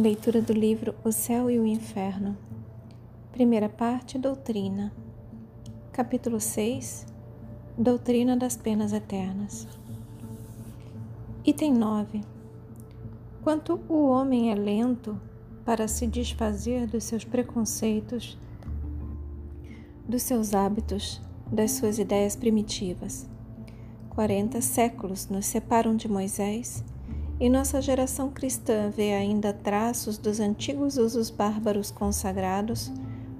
Leitura do livro O Céu e o Inferno. Primeira parte, Doutrina. Capítulo 6 Doutrina das Penas Eternas. Item 9. Quanto o homem é lento para se desfazer dos seus preconceitos, dos seus hábitos, das suas ideias primitivas. Quarenta séculos nos separam de Moisés e nossa geração cristã vê ainda traços dos antigos usos bárbaros consagrados,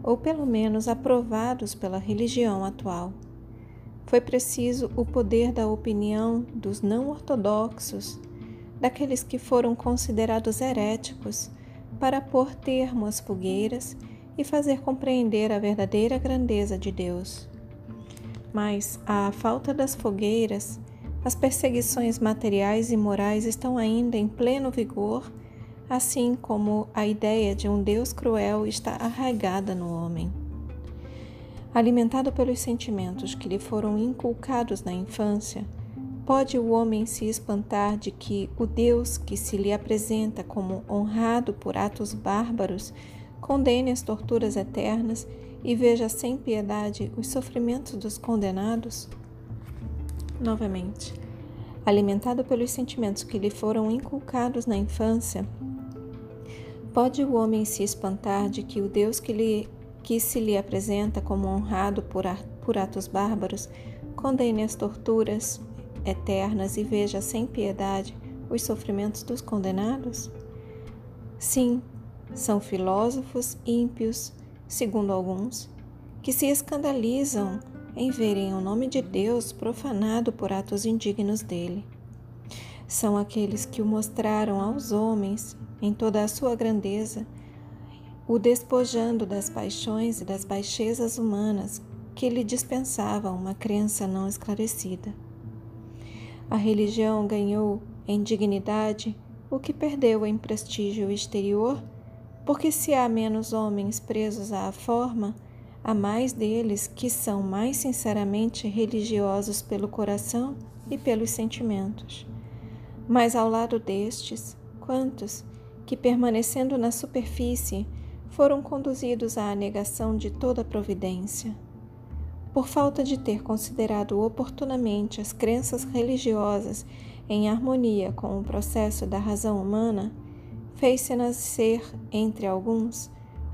ou pelo menos aprovados pela religião atual. Foi preciso o poder da opinião dos não ortodoxos, daqueles que foram considerados heréticos, para pôr termo às fogueiras e fazer compreender a verdadeira grandeza de Deus. Mas, à falta das fogueiras, as perseguições materiais e morais estão ainda em pleno vigor, assim como a ideia de um Deus cruel está arraigada no homem. Alimentado pelos sentimentos que lhe foram inculcados na infância, pode o homem se espantar de que o Deus que se lhe apresenta como honrado por atos bárbaros condene as torturas eternas e veja sem piedade os sofrimentos dos condenados? Novamente, alimentado pelos sentimentos que lhe foram inculcados na infância, pode o homem se espantar de que o Deus que, lhe, que se lhe apresenta como honrado por, por atos bárbaros condene as torturas eternas e veja sem piedade os sofrimentos dos condenados? Sim, são filósofos ímpios, segundo alguns, que se escandalizam em verem o nome de Deus profanado por atos indignos dele. São aqueles que o mostraram aos homens em toda a sua grandeza, o despojando das paixões e das baixezas humanas que lhe dispensavam uma crença não esclarecida. A religião ganhou em dignidade o que perdeu em prestígio exterior, porque se há menos homens presos à forma, Há mais deles que são mais sinceramente religiosos pelo coração e pelos sentimentos. Mas ao lado destes, quantos que, permanecendo na superfície, foram conduzidos à negação de toda providência? Por falta de ter considerado oportunamente as crenças religiosas em harmonia com o processo da razão humana, fez-se nascer entre alguns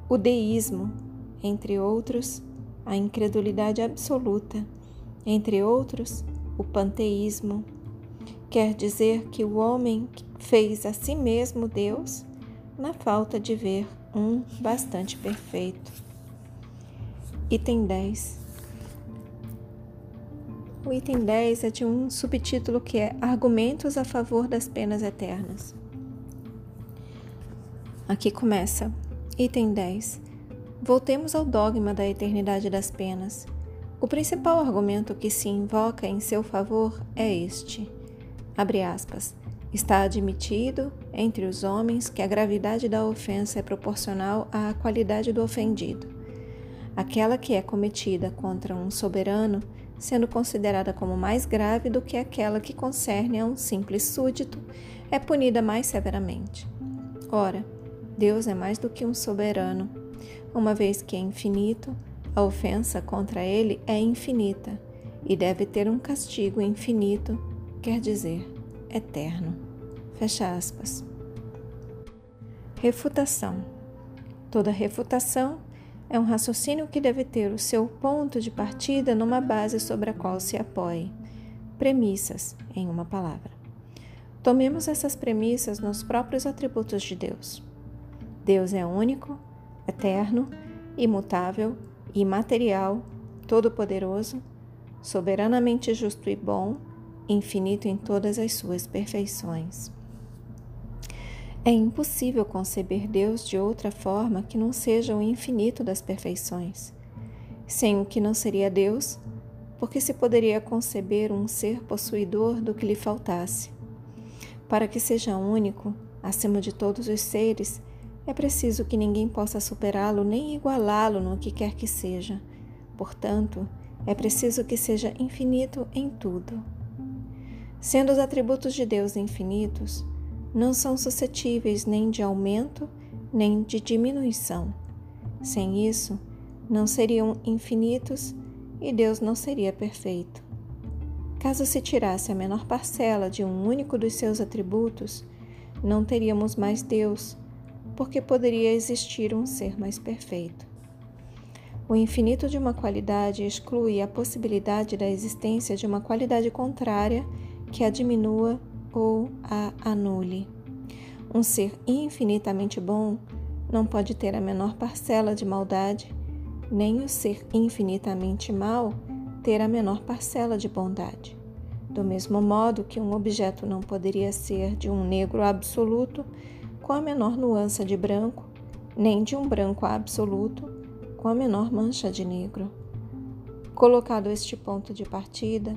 o deísmo entre outros, a incredulidade absoluta, entre outros, o panteísmo. Quer dizer que o homem fez a si mesmo Deus na falta de ver um bastante perfeito. Item 10. O item 10 é de um subtítulo que é Argumentos a favor das penas eternas. Aqui começa. Item 10. Voltemos ao dogma da eternidade das penas. O principal argumento que se invoca em seu favor é este: aspas, Está admitido entre os homens que a gravidade da ofensa é proporcional à qualidade do ofendido. Aquela que é cometida contra um soberano, sendo considerada como mais grave do que aquela que concerne a um simples súdito, é punida mais severamente. Ora, Deus é mais do que um soberano uma vez que é infinito, a ofensa contra ele é infinita e deve ter um castigo infinito, quer dizer, eterno. Fecha aspas. Refutação. Toda refutação é um raciocínio que deve ter o seu ponto de partida numa base sobre a qual se apoie. Premissas, em uma palavra. Tomemos essas premissas nos próprios atributos de Deus. Deus é único, eterno, imutável, imaterial, todo-poderoso, soberanamente justo e bom, infinito em todas as suas perfeições. É impossível conceber Deus de outra forma que não seja o infinito das perfeições, sem o que não seria Deus, porque se poderia conceber um ser possuidor do que lhe faltasse. Para que seja único, acima de todos os seres, é preciso que ninguém possa superá-lo nem igualá-lo no que quer que seja. Portanto, é preciso que seja infinito em tudo. Sendo os atributos de Deus infinitos, não são suscetíveis nem de aumento nem de diminuição. Sem isso, não seriam infinitos e Deus não seria perfeito. Caso se tirasse a menor parcela de um único dos seus atributos, não teríamos mais Deus, porque poderia existir um ser mais perfeito. O infinito de uma qualidade exclui a possibilidade da existência de uma qualidade contrária que a diminua ou a anule. Um ser infinitamente bom não pode ter a menor parcela de maldade, nem o ser infinitamente mau ter a menor parcela de bondade. Do mesmo modo que um objeto não poderia ser de um negro absoluto com a menor nuance de branco, nem de um branco absoluto com a menor mancha de negro. Colocado este ponto de partida,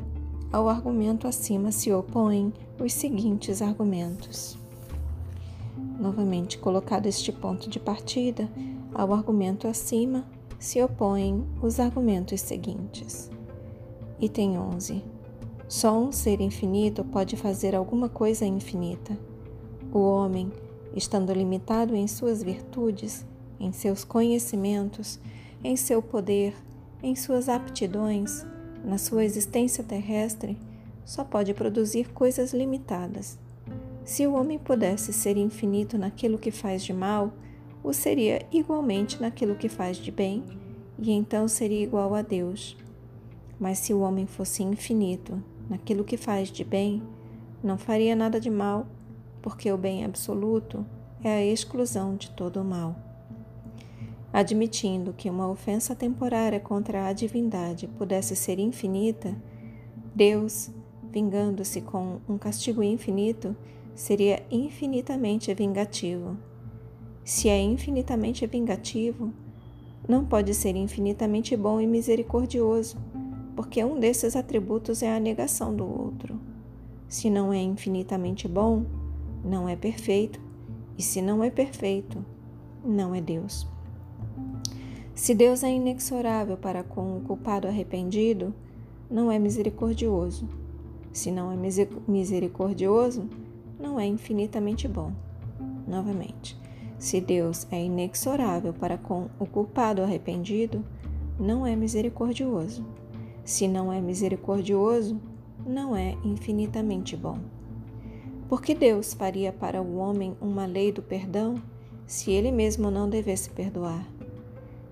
ao argumento acima se opõem os seguintes argumentos. Novamente, colocado este ponto de partida, ao argumento acima se opõem os argumentos seguintes. Item 11. Só um ser infinito pode fazer alguma coisa infinita. O homem, estando limitado em suas virtudes, em seus conhecimentos, em seu poder, em suas aptidões, na sua existência terrestre, só pode produzir coisas limitadas. Se o homem pudesse ser infinito naquilo que faz de mal, o seria igualmente naquilo que faz de bem, e então seria igual a Deus. Mas se o homem fosse infinito naquilo que faz de bem, não faria nada de mal, porque o bem absoluto é a exclusão de todo o mal admitindo que uma ofensa temporária contra a divindade pudesse ser infinita, Deus, vingando-se com um castigo infinito, seria infinitamente vingativo. Se é infinitamente vingativo, não pode ser infinitamente bom e misericordioso, porque um desses atributos é a negação do outro. Se não é infinitamente bom, não é perfeito, e se não é perfeito, não é Deus. Se Deus é inexorável para com o culpado arrependido, não é misericordioso. Se não é misericordioso, não é infinitamente bom. Novamente, se Deus é inexorável para com o culpado arrependido, não é misericordioso. Se não é misericordioso, não é infinitamente bom. Porque Deus faria para o homem uma lei do perdão se ele mesmo não devesse perdoar?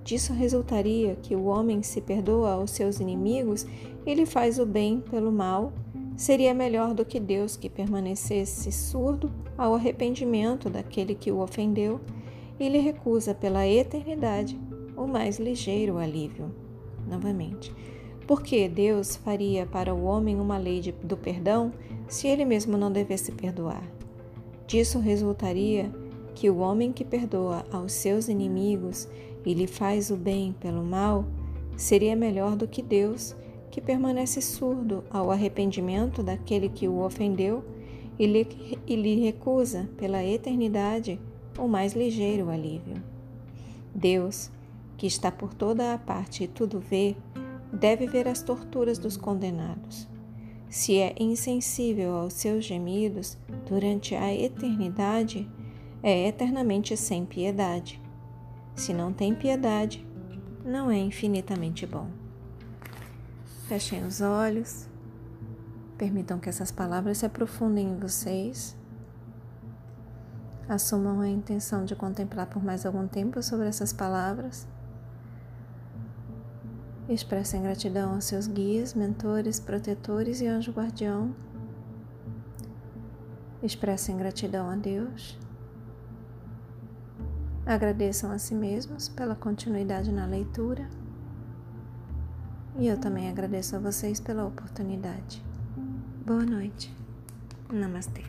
Disso resultaria que o homem se perdoa aos seus inimigos, ele faz o bem pelo mal. Seria melhor do que Deus que permanecesse surdo ao arrependimento daquele que o ofendeu e lhe recusa pela eternidade o mais ligeiro alívio. Novamente, porque Deus faria para o homem uma lei de, do perdão se ele mesmo não devesse perdoar? Disso resultaria que o homem que perdoa aos seus inimigos e lhe faz o bem pelo mal, seria melhor do que Deus, que permanece surdo ao arrependimento daquele que o ofendeu e lhe, e lhe recusa pela eternidade o mais ligeiro alívio. Deus, que está por toda a parte e tudo vê, deve ver as torturas dos condenados. Se é insensível aos seus gemidos durante a eternidade, é eternamente sem piedade se não tem piedade, não é infinitamente bom. Fechem os olhos, permitam que essas palavras se aprofundem em vocês. Assumam a intenção de contemplar por mais algum tempo sobre essas palavras. Expressem gratidão aos seus guias, mentores, protetores e anjo guardião. Expressem gratidão a Deus. Agradeçam a si mesmos pela continuidade na leitura. E eu também agradeço a vocês pela oportunidade. Boa noite. Namastê.